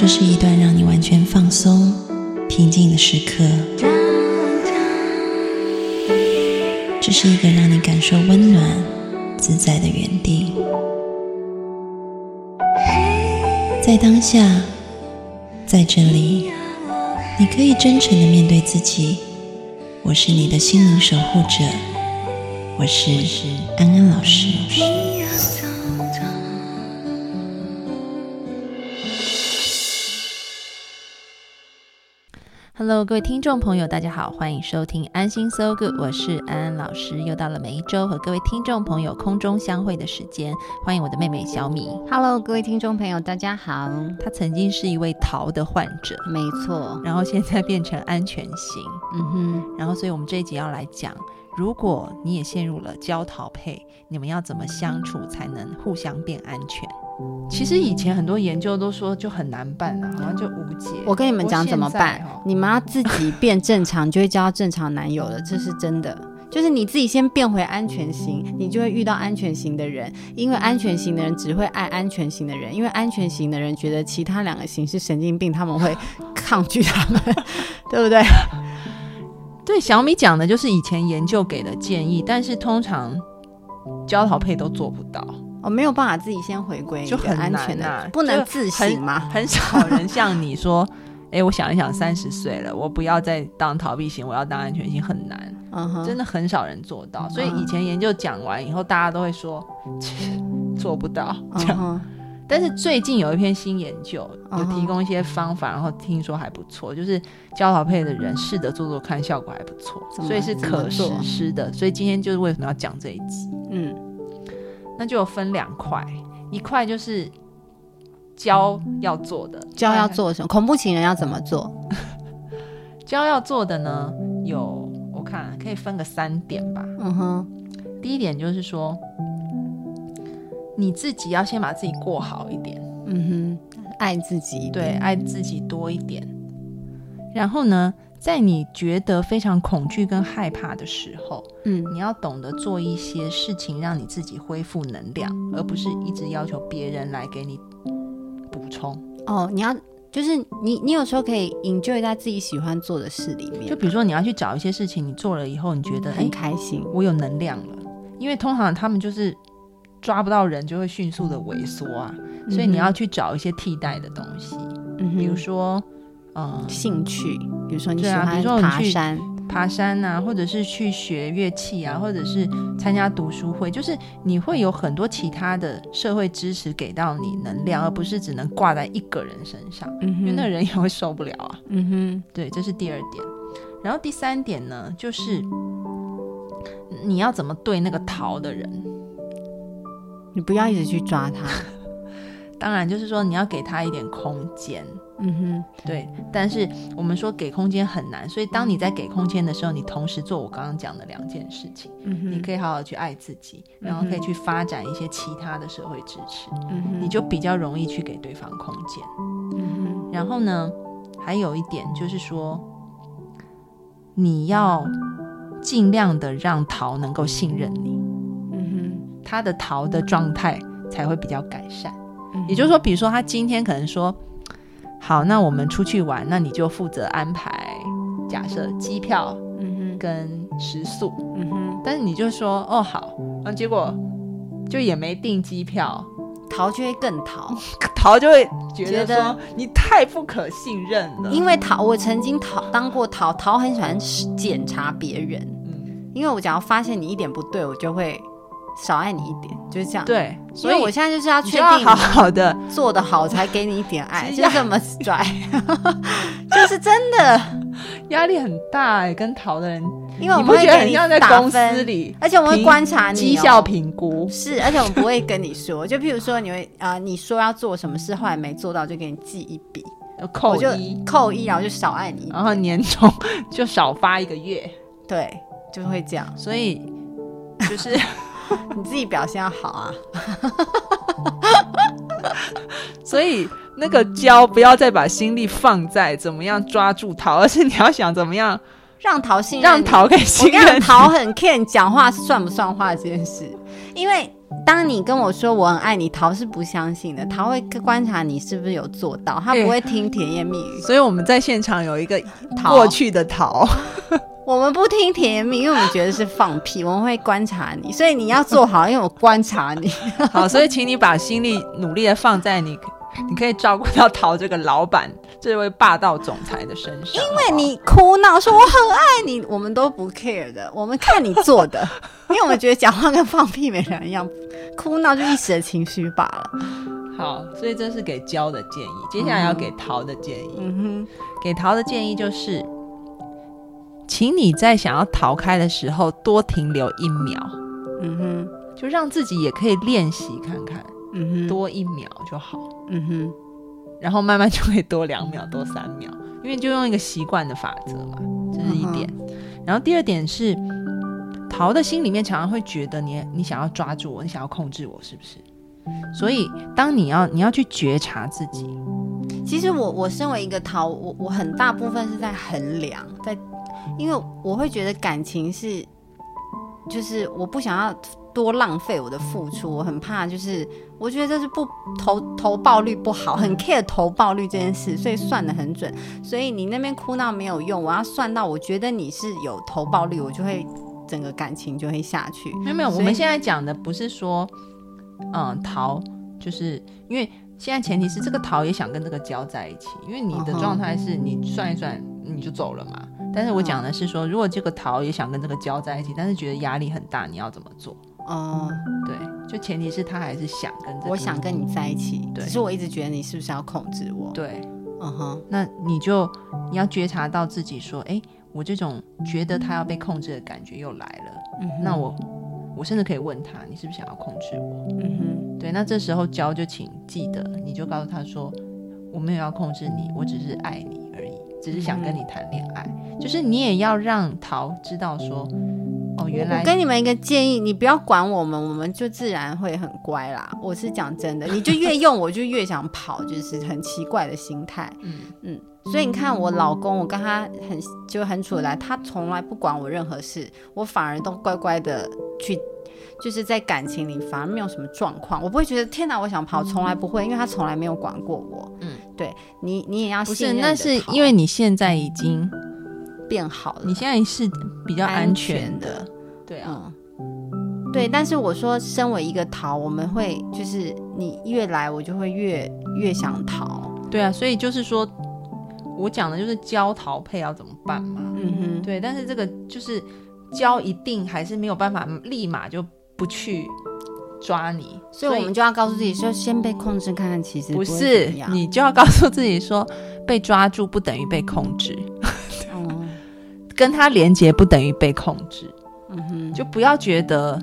这是一段让你完全放松、平静的时刻。这是一个让你感受温暖、自在的原地。在当下，在这里，你可以真诚的面对自己。我是你的心灵守护者，我是安安老师。Hello，各位听众朋友，大家好，欢迎收听安心 So Good，我是安安老师，又到了每一周和各位听众朋友空中相会的时间，欢迎我的妹妹小米。Hello，各位听众朋友，大家好。她曾经是一位逃的患者，没错，然后现在变成安全型，嗯哼，然后所以我们这一集要来讲，如果你也陷入了焦桃配，你们要怎么相处才能互相变安全？其实以前很多研究都说就很难办啊，好像就无解。我跟你们讲怎么办你们要自己变正常，就会交到正常男友了，这是真的。就是你自己先变回安全型，你就会遇到安全型的人，因为安全型的人只会爱安全型的人，因为安全型的人觉得其他两个型是神经病，他们会抗拒他们，对不对？对小米讲的就是以前研究给的建议，但是通常焦桃配都做不到，我、没有办法自己先回归就很安全难啊，不能就自很省吗？很少人像你说，哎，我想一想，三十岁了，我不要再当逃避型，我要当安全型，很难，嗯哼，真的很少人做到。所以以前研究讲完以后，大家都会说切做不到这样。但是最近有一篇新研究，有提供一些方法，然后听说还不错，就是焦桃配的人试着做做看，效果还不错，所以是可实施的。所以今天就是为什么要讲这一集，嗯，那就有分两块，一块就是焦要做的，教要做什么？恐怖情人要怎么做？焦要做的呢，有我看可以分个三点吧。嗯哼，第一点就是说，你自己要先把自己过好一点，嗯哼，爱自己一对，爱自己多一点。然后呢，在你觉得非常恐惧跟害怕的时候，嗯你要懂得做一些事情，让你自己恢复能量，而不是一直要求别人来给你补充。哦，你要就是你，你有时候可以 enjoy 在自己喜欢做的事里面，就比如说，你要去找一些事情，你做了以后，你觉得哎很，开心。我有能量了，因为通常他们就是抓不到人，就会迅速的萎缩啊，所以你要去找一些替代的东西，嗯，比如说，嗯、兴趣，比如说你喜对啊比如说欢你去爬山，爬山啊，或者是去学乐器啊，或者是参加读书会，就是你会有很多其他的社会支持给到你能量，而不是只能挂在一个人身上，嗯因为那个，人也会受不了啊。嗯哼对，这是第二点。然后第三点呢，就是你要怎么对那个逃的人。哼，你不要一直去抓他。当然，就是说你要给他一点空间，嗯哼对。但是我们说给空间很难，所以当你在给空间的时候，你同时做我刚刚讲的两件事情。嗯哼，你可以好好去爱自己，然后可以去发展一些其他的社会支持，嗯哼，你就比较容易去给对方空间。嗯哼然后呢，还有一点就是说，你要尽量的让桃能够信任你，他的桃的状态才会比较改善。嗯，也就是说，比如说他今天可能说，好，那我们出去玩，那你就负责安排，假设机票嗯哼，跟食宿，嗯哼，但是你就说哦好，啊结果就也没订机票，逃就会更逃，桃就会觉得说你太不可信任了，因为逃，我曾经逃当过逃，逃很喜欢检查别人，嗯。因为我只要发现你一点不对，我就会少爱你一点，就是这样。，对，所以我现在就是要确定要好好的，做的好，才给你一点爱，就这么拽，就是真的。压力很大哎、跟淘的人，因为我们会给你很像在打公司分，里而且我们会观察你、哦、绩效评估？是，而且我们不会跟你说，就譬如说你会啊、你说要做什么事，后来没做到，就给你记一笔，扣一，扣一，然后就少爱你，然后年终就少发一个月，对，就会这样。所以就是 你自己表现要好啊，所以那个教不要再把心力放在怎么样抓住桃，而是你要想怎么样 让桃信任。让桃可以我信任桃很 can 讲话算不算话这件事，因为当你跟我说我很爱你，桃是不相信的，桃会观察你是不是有做到，他不会听甜言蜜语。所以我们在现场有一个桃过去的桃，我们不听甜言蜜语，因为我们觉得是放屁，我们会观察你，所以你要做好，因为我观察你。好，所以请你把心力努力的放在你，你可以照顾到陶这个老板这位霸道总裁的身上，因为你哭闹说我很爱你，我们都不 care 的，我们看你做的，因为我们觉得讲话跟放屁没两样，哭闹就一时的情绪罢了。好，所以这是给娇的建议，接下来要给陶的建议。嗯哼给陶的建议就是，请你在想要逃开的时候多停留一秒，嗯哼，就让自己也可以练习看看，嗯哼，多一秒就好，嗯哼，然后慢慢就会多两秒、多三秒，因为就用一个习惯的法则嘛，这是一点。然后第二点是，逃的心里面常常会觉得你你想要抓住我，你想要控制我，是不是？所以当你要你要去觉察自己，其实我我身为一个逃，我我很大部分是在衡量，在因为我会觉得感情是，就是我不想要多浪费我的付出，我很怕就是我觉得这是不投投报率不好，很 care 投报率这件事，所以算的很准。所以你那边哭闹没有用，我要算到我觉得你是有投报率，我就会整个感情就会下去。没有没有，我们现在讲的不是说，嗯，逃，就是因为现在前提是这个桃也想跟这个交在一起，因为你的状态是你算一算你就走了嘛。但是我讲的是说，如果这个桃也想跟这个交在一起，但是觉得压力很大，你要怎么做？哦、对，就前提是他还是想跟这个，我想跟你在一起，对只是我一直觉得你是不是要控制我？，对，嗯哼，那你就你要觉察到自己说，哎，我这种觉得他要被控制的感觉又来了，嗯那我我甚至可以问他，你是不是想要控制我？嗯哼，对，那这时候教就请记得，你就告诉他说，我没有要控制你，我只是爱你只是想跟你谈恋爱。就是你也要让桃知道说，哦，原来我跟你们一个建议，你不要管我们，我们就自然会很乖啦。我是讲真的，你就越用我就越想跑，就是很奇怪的心态。嗯嗯，所以你看我老公，我跟他很就很处得来，他从来不管我任何事，我反而都乖乖的去。就是在感情里反而没有什么状况，我不会觉得天哪，我想跑，从来不会，因为他从来没有管过我。嗯，对你，你也要不是，信任那是地跑因为你现在已经，变好了，你现在是比较安全的，对啊，嗯，对，但是我说，身为一个逃，我们会就是你越来，我就会越越想逃。对啊，所以就是说，我讲的就是教逃配要怎么办嘛。嗯哼，对，但是这个就是教一定还是没有办法立马就不去抓你，所以我们就要告诉自己，说先被控制看看，其实会不是你就要告诉自己说，被抓住不等于被控制，嗯 跟他连接不等于被控制，嗯哼，就不要觉得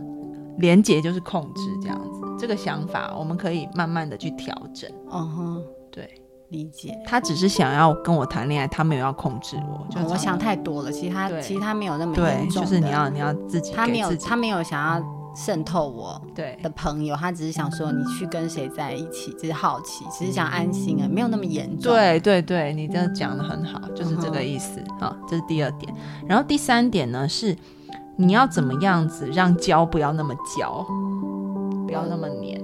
连接就是控制这样子。这个想法我们可以慢慢的去调整。嗯哼，对。理解。他只是想要跟我谈恋爱，他没有要控制我，就哦我想太多了，其实他其实他没有那么对严，重的。就是你要你要自己他没有他没有想要渗透我对的朋友，他只是想说你去跟谁在一起，只是好奇，只是想安心啊，没有那么严重。，对对对，你这讲的很好，就是这个意思啊、这是第二点。然后第三点呢是，你要怎么样子让胶不要那么胶，不要那么黏。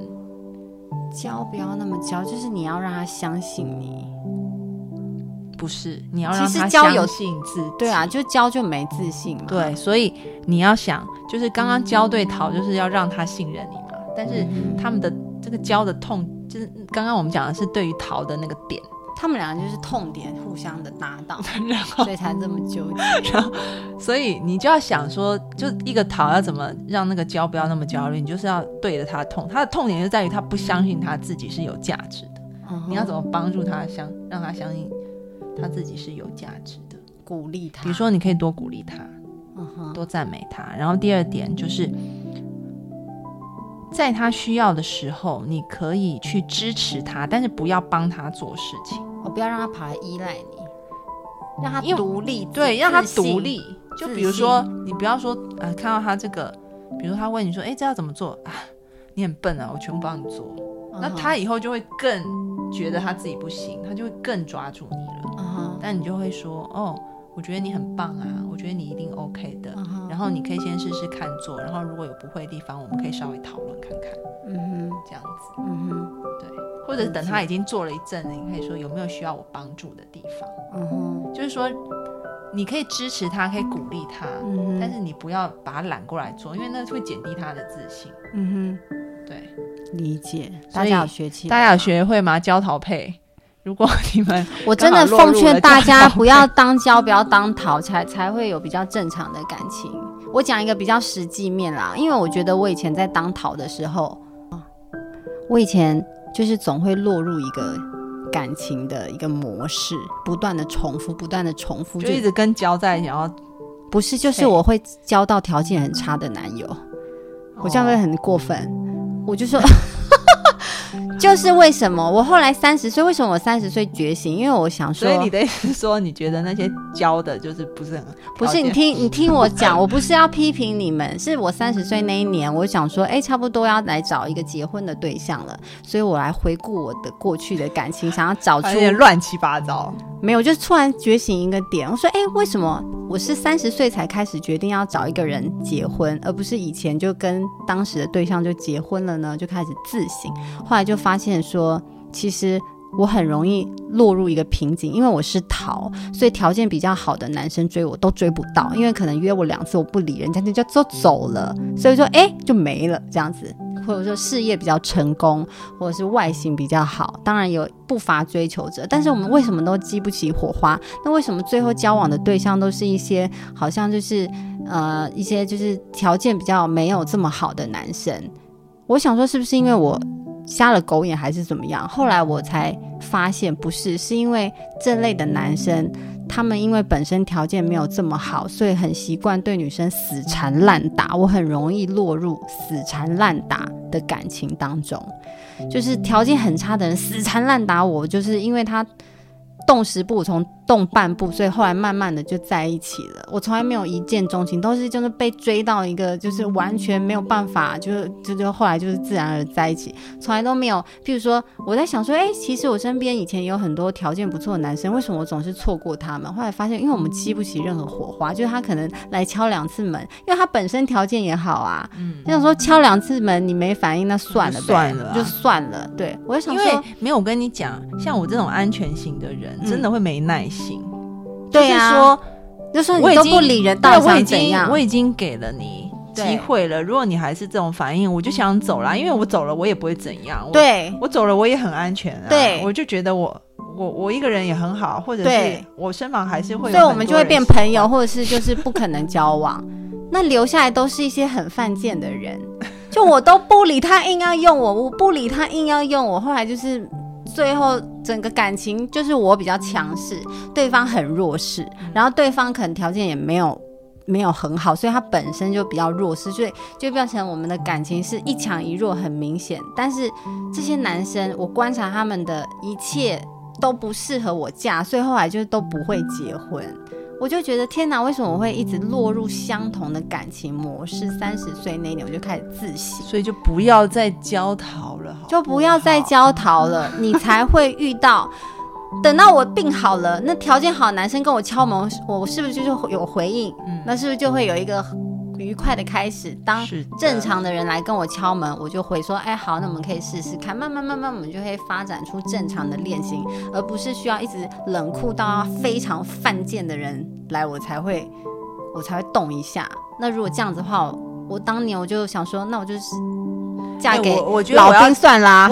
胶不要那么胶，就是你要让他相信你。不是，你要让他相信自己。对啊，就教就没自信嘛。对，所以你要想，就是刚刚教对桃，就是要让他信任你嘛。但是嗯他们的这个教的痛，就是刚刚我们讲的是对于逃的那个点，他们两个就是痛点互相的搭档，然后所以才这么纠结。然后所以你就要想说，就一个桃要怎么让那个焦不要那么焦虑，你就是要对着他的痛，他的痛点就在于他不相信他自己是有价值的。你要怎么么帮助他相，让他相信他自己是有价值的？鼓励他？比如，说，你可以多鼓励他，多赞美他。然后第二点就是，在他需要的时候，你可以去支持他，但是不要帮他做事情。我不要让他跑来依赖你，让他独立，对，让他独。立。就比如说，你不要说啊、看到他这个，比如他问你说，哎，这要怎么做啊？你很笨啊，我全部帮你做。那他以后就会更觉得他自己不行，他就会更抓住你了。但你就会说，哦，我觉得你很棒啊，我觉得你一定 OK 的。然后你可以先试试看做，然后如果有不会的地方，我们可以稍微讨论看看，嗯哼，这样子。嗯哼，对，或者是等他已经做了一阵了，你可以说有没有需要我帮助的地方，嗯哼，就是说你可以支持他，可以鼓励他，嗯，但是你不要把他揽过来做，因为那会减低他的自信。嗯哼。对，哼，理解。大家有学起来大家有吗学会吗？焦桃配，如果你们 我真的奉劝大家不要当交，不要当逃，才才会有比较正常的感情。我讲一个比较实际面啦，因为我觉得我以前在当逃的时候，我以前就是总会落入一个感情的一个模式，不断的重复，不断的重复，就一直跟焦在一起，然后不是就是我会交到条件很差的男友，我这样会哦很过分。我就说，就是为什么我后来三十岁，为什么我三十岁觉醒？因为我想说，所以你的意思是说，你觉得那些教的就是不是很不是你听你听我讲，我不是要批评你们，是我三十岁那一年，我想说，哎、差不多要来找一个结婚的对象了，所以我来回顾我的过去的感情，想要找出乱七八糟。没有，就突然觉醒一个点，我说，哎、为什么我是三十岁才开始决定要找一个人结婚，而不是以前就跟当时的对象就结婚了呢？就开始自省，后来就发现说，其实。我很容易落入一个瓶颈，因为我是逃，所以条件比较好的男生追我都追不到，因为可能约我两次我不理人家，就就就走了，所以说哎就没了这样子，或者说事业比较成功，或者是外形比较好，当然有不乏追求者，但是我们为什么都激不起火花？那为什么最后交往的对象都是一些好像就是呃一些就是条件比较没有这么好的男生？我想说是不是因为我瞎了狗眼还是怎么样？后来我才发现不是，是因为这类的男生。他们因为本身条件没有这么好，所以很习惯对女生死缠烂打。我很容易落入死缠烂打的感情当中，就是条件很差的人死缠烂打我，就是因为他动十步从动半步，所以后来慢慢的就在一起了。我从来没有一见钟情，都是就是被追到一个就是完全没有办法，就是就就后来就是自然而在一起，从来都没有。譬如说我在想说，哎、其实我身边以前有很多条件不错的男生，为什么我总是错过他们？后来发现，因为我们激不起任何火花，就是他可能来敲两次门，因为他本身条件也好啊。嗯，就想说敲两次门你没反应，那算了算了啊就算了。对我就想因说为，没有我跟你讲，像我这种安全型的人，嗯真的会没耐心。对啊就是说就说你都我已经不理人，到底我已经想怎样？我已经给了你机会了。如果你还是这种反应，我就想走了，因为我走了我也不会怎样。我，对我走了我也很安全啊。对我就觉得我我我一个人也很好，或者是我身旁还是会有很多人喜欢，所以我们就会变朋友，或者是就是不可能交往。那留下来都是一些很犯贱的人，就我都不理他，硬要用我；我不理他，硬要用我。后来就是最后整个感情就是我比较强势，对方很弱势，然后对方可能条件也没有。没有很好，所以他本身就比较弱势，所以就变成我们的感情是一强一弱，很明显。但是这些男生，我观察他们的一切都不适合我嫁，所以后来就都不会结婚。我就觉得天哪，为什么我会一直落入相同的感情模式？三十岁那年我就开始自省，所以就不要再焦逃了，好就不要再焦逃了，你才会遇到。等到我病好了，那条件好的男生跟我敲门，我我是不是就是有回应？嗯那是不是就会有一个愉快的开始？当正常的人来跟我敲门，我就回说：“哎，好，那我们可以试试看。”慢慢慢慢，我们就会发展出正常的恋情，而不是需要一直冷酷到非常犯贱的人来，我才会我才会动一下。那如果这样子的话，我当年我就想说，那我就是嫁给我老兵算啦。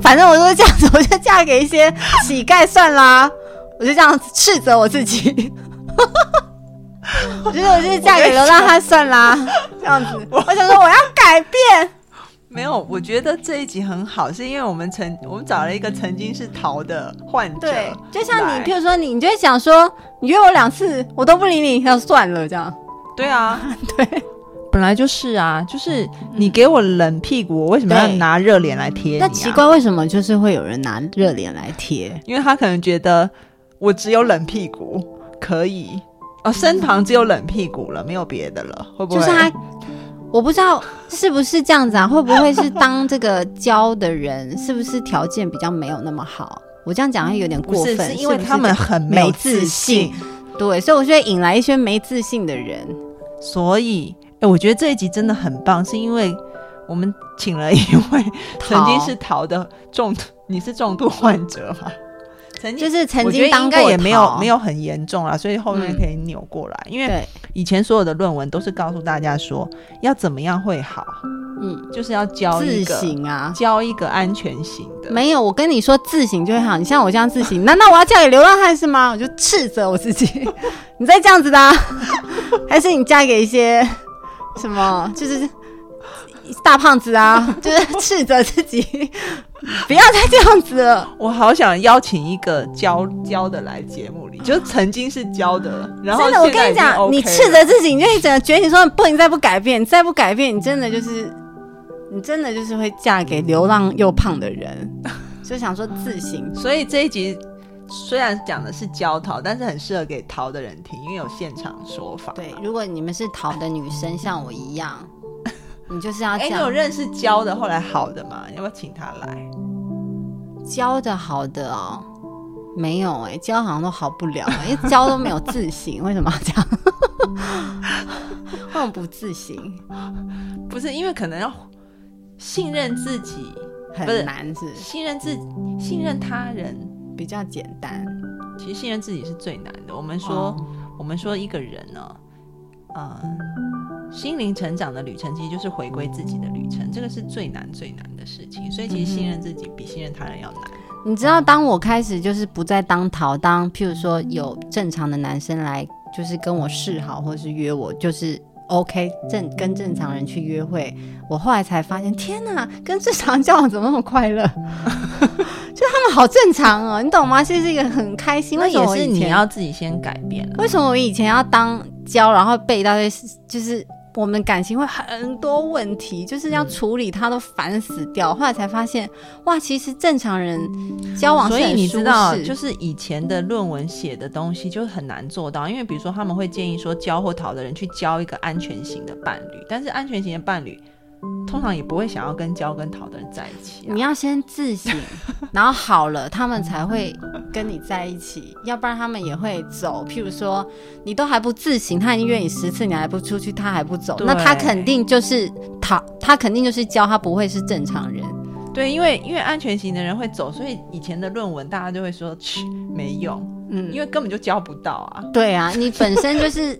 反正我就是这样子，我就嫁给一些乞丐算啦。我就这样斥责我自己。我觉得我就是嫁给流浪汉算啦，这样子。我想说我要改变，没有，我觉得这一集很好，是因为我们曾我们找了一个曾经是逃的患者，对，就像你，譬如说你，你就会想说，你约我两次，我都不理你，那算了，这样。对啊，对，本来就是啊，就是你给我冷屁股，我为什么要拿热脸来贴、啊？那奇，怪，为什么就是会有人拿热脸来贴？因为他可能觉得我只有冷屁股可以，哦，身旁只有冷屁股了，没有别的了，会不会？就是他，我不知道是不是这样子啊？会不会是当这个教的人，是不是条件比较没有那么好？我这样讲会有点过分，是因为他们很没自信。对，所以我觉得引来一些没自信的人。所以，哎，我觉得这一集真的很棒，是因为我们请了一位 曾经是逃的重度，你是重度患者吗？曾经就是曾经当过该也没有没有很严重啦，所以后面嗯可以扭过来。因为，以前所有的论文都是告诉大家说要怎么样会好，嗯，就是要教一自个省啊。教一个安全型的。没有，我跟你说自省就会好。你像我这样自省，难道我要嫁给流浪汉是吗？我就斥责我自己，你再这样子的、啊，还是你嫁给一些什么，就是大胖子啊，就是斥责自己，不要再这样子了。我好想邀请一个教教的来节目里，就曾经是教的，然后真的，我跟你讲，你斥责自己，你就会整个觉醒说不能再不改变，你再不改变，你真的就是，你真的就是会嫁给流浪又胖的人。就想说自行，所以这一集虽然讲的是教桃，但是很适合给桃的人听，因为有现场说法。对，如果你们是桃的女生，像我一样，你就是要哎，这样你有认识教的后来好的吗？要不要请他来？教的好的哦。没有哎、教好像都好不了，因为教都没有自信，为什么要这样？为什么不自信？不是因为可能要信任自己，很难是信任自信任他人。比较简单。其实信任自己是最难的。我们说，哦我们说一个人呢，呃，心灵成长的旅程其实就是回归自己的旅程，这个是最难最难的事情。所以其实信任自己比信任他人要难。你知道，当我开始就是不再当逃，当譬如说有正常的男生来，就是跟我示好，或是约我，就是 OK 正跟正常人去约会，我后来才发现，天哪，跟正常人交往怎么那么快乐？就他们好正常哦，你懂吗？其实是一个很开心。那为什么是你要自己先改变了。为什么我以前要当教，然后背一大堆，就是我们感情会很多问题，就是要处理，他都烦死掉。后来才发现，哇，其实正常人交往所以你知道，就是以前的论文写的东西就很难做到，因为比如说他们会建议说交或逃的人去交一个安全型的伴侣，但是安全型的伴侣通常也不会想要跟焦跟逃的人在一起、啊你。要先自省，然后好了，他们才会跟你在一起，要不然他们也会走。譬如说，你都还不自省，他已经约你十次，你还不出去，他还不走，那他肯定就是他，他肯定就是教，他不会是正常人。对，因为因为安全型的人会走，所以以前的论文大家就会说去没用，嗯，因为根本就教不到啊。对啊，你本身就是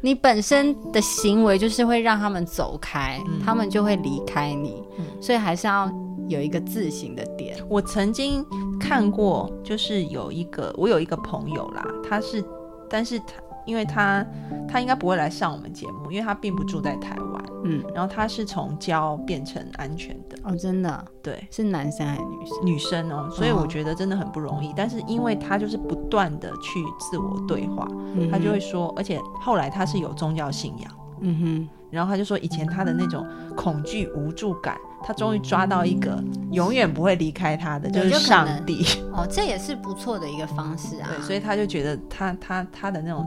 你本身的行为就是会让他们走开，嗯。他们就会离开你，嗯。所以还是要有一个自省的点。我曾经看过，就是有一个我有一个朋友啦，他是，但是他因为他他应该不会来上我们节目，因为他并不住在台湾，嗯，然后他是从交变成安全的，哦，真的对。是男生还是女生？女生哦，所以哦我觉得真的很不容易。但是因为他就是不断的去自我对话，嗯他就会说，而且后来他是有宗教信仰，嗯哼。然后他就说以前他的那种恐惧无助感，他终于抓到一个永远不会离开他的，就是上帝。哦，这也是不错的一个方式啊。对，所以他就觉得他他他的那种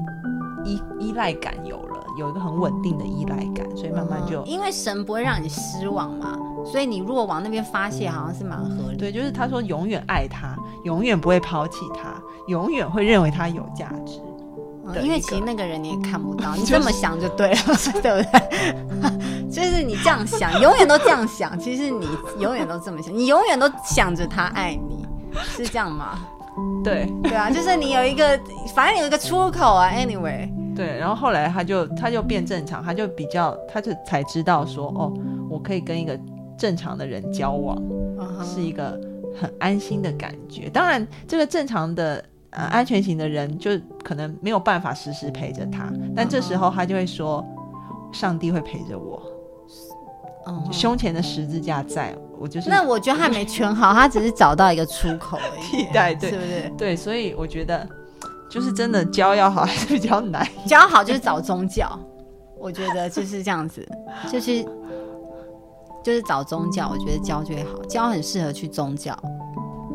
依依赖感有了，有一个很稳定的依赖感，所以慢慢就、嗯因为神不会让你失望嘛，所以你如果往那边发泄，好像是蛮合理。对，就是他说永远爱他，永远不会抛弃他，永远会认为他有价值。嗯因为其实那个人你也看不到，你这么想就对了，对不对？就是你这样想，永远都这样想，其实你永远都这么想，你永远都想着他爱你，是这样吗？对对啊，就是你有一个，反正有一个出口啊。Anyway，对，然后后来他就他就变正常，他就比较他就才知道说哦，我可以跟一个正常的人交往，是一个很安心的感觉。当然，这个正常的呃安全型的人就可能没有办法时时陪着他，但这时候他就会说，上帝会陪着我，胸前的十字架在我就是那我觉得他还没圈好，他只是找到一个出口而已，替代对是不是？对，所以我觉得就是真的教要好 还是比较难。教好就是找宗教，我觉得就是这样子，就是就是找宗教，我觉得教就会好，教很适合去宗教。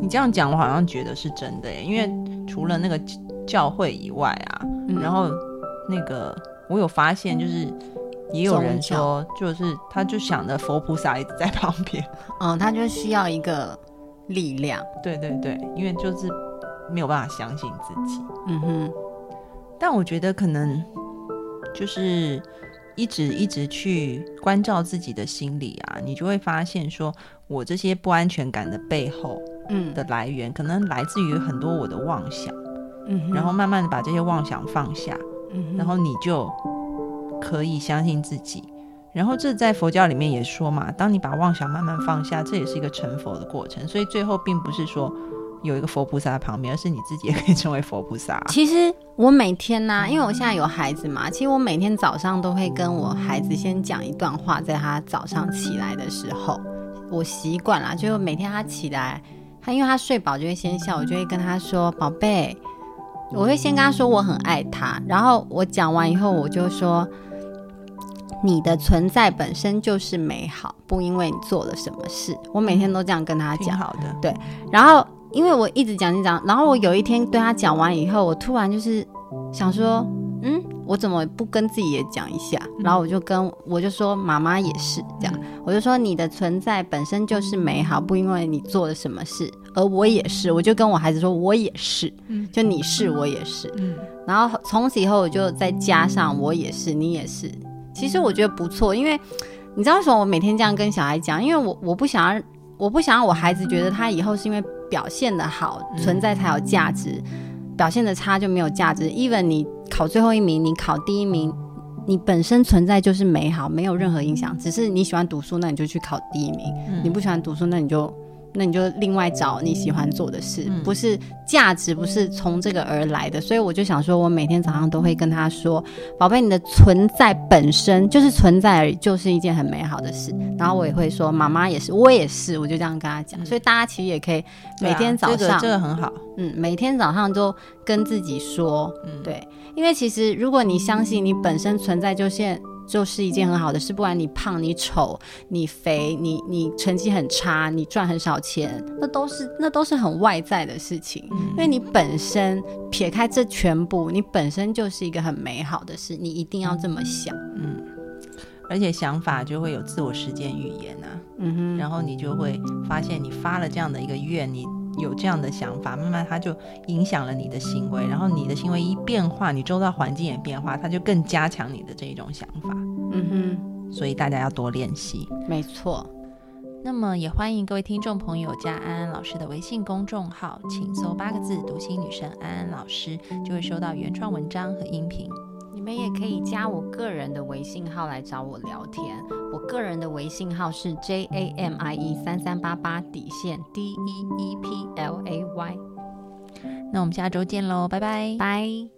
你这样讲，我好像觉得是真的耶，因为除了那个教会以外啊，嗯然后那个我有发现，就是也有人说，就是他就想着佛菩萨一直在旁边，嗯，他就需要一个力量。对对对，因为就是没有办法相信自己。嗯哼，但我觉得可能就是一直一直去关照自己的心理啊，你就会发现说，我这些不安全感的背后嗯的来源，可能来自于很多我的妄想，嗯哼，然后慢慢的把这些妄想放下，嗯哼然后你就可以相信自己。然后这在佛教里面也说嘛，当你把妄想慢慢放下，这也是一个成佛的过程。所以最后并不是说有一个佛菩萨在旁边，而是你自己也可以成为佛菩萨。其实我每天呢、因为我现在有孩子嘛，其实我每天早上都会跟我孩子先讲一段话，在他早上起来的时候，我习惯了，就每天他起来，他因为他睡饱就会先笑，我就会跟他说：“宝贝。”我会先跟他说我很爱他，然后我讲完以后，我就说：“你的存在本身就是美好，不因为你做了什么事。”我每天都这样跟他讲。挺好的，对然后因为我一直讲一直讲，然后我有一天对他讲完以后，我突然就是想说，嗯，我怎么不跟自己也讲一下？然后我就跟我就说，妈妈也是这样，我就说你的存在本身就是美好，不因为你做了什么事，而我也是，我就跟我孩子说，我也是，嗯。就你是我也是，嗯。然后从此以后我就再加上我也是，你也是。其实我觉得不错，因为你知道为什么我每天这样跟小孩讲？因为我我不想要，我不想要我孩子觉得他以后是因为表现的好，嗯存在才有价值，表现的差就没有价值。even 你考最后一名，你考第一名，你本身存在就是美好，没有任何影响。只是你喜欢读书，那你就去考第一名；嗯你不喜欢读书，那你就。那你就另外找你喜欢做的事，嗯不是价值，不是从这个而来的。所以我就想说，我每天早上都会跟他说：“宝贝，你的存在本身就是存在而已，就是一件很美好的事。”然后我也会说：“妈妈也是，我也是。”我就这样跟他讲。所以大家其实也可以每天早这个上，这个很好，嗯，每天早上都跟自己说，嗯对，因为其实如果你相信你本身存在就现就是一件很好的事，不管你胖、你丑、你肥、你你成绩很差、你赚很少钱，那都是那都是很外在的事情。因为你本身撇开这全部，你本身就是一个很美好的事，你一定要这么想。嗯，而且想法就会有自我实践语言啊，嗯哼，然后你就会发现你发了这样的一个愿，你有这样的想法，慢慢它就影响了你的行为，然后你的行为一变化，你周遭环境也变化，它就更加强你的这一种想法。嗯哼所以大家要多练习。没错。那么也欢迎各位听众朋友加安安老师的微信公众号，请搜八个字“读心女神安安老师”，就会收到原创文章和音频。你们也可以加我个人的微信号来找我聊天。我个人的微信号是 J A M I E 三三八八底线 D E E P L A Y。那我们下周见喽，拜拜。拜。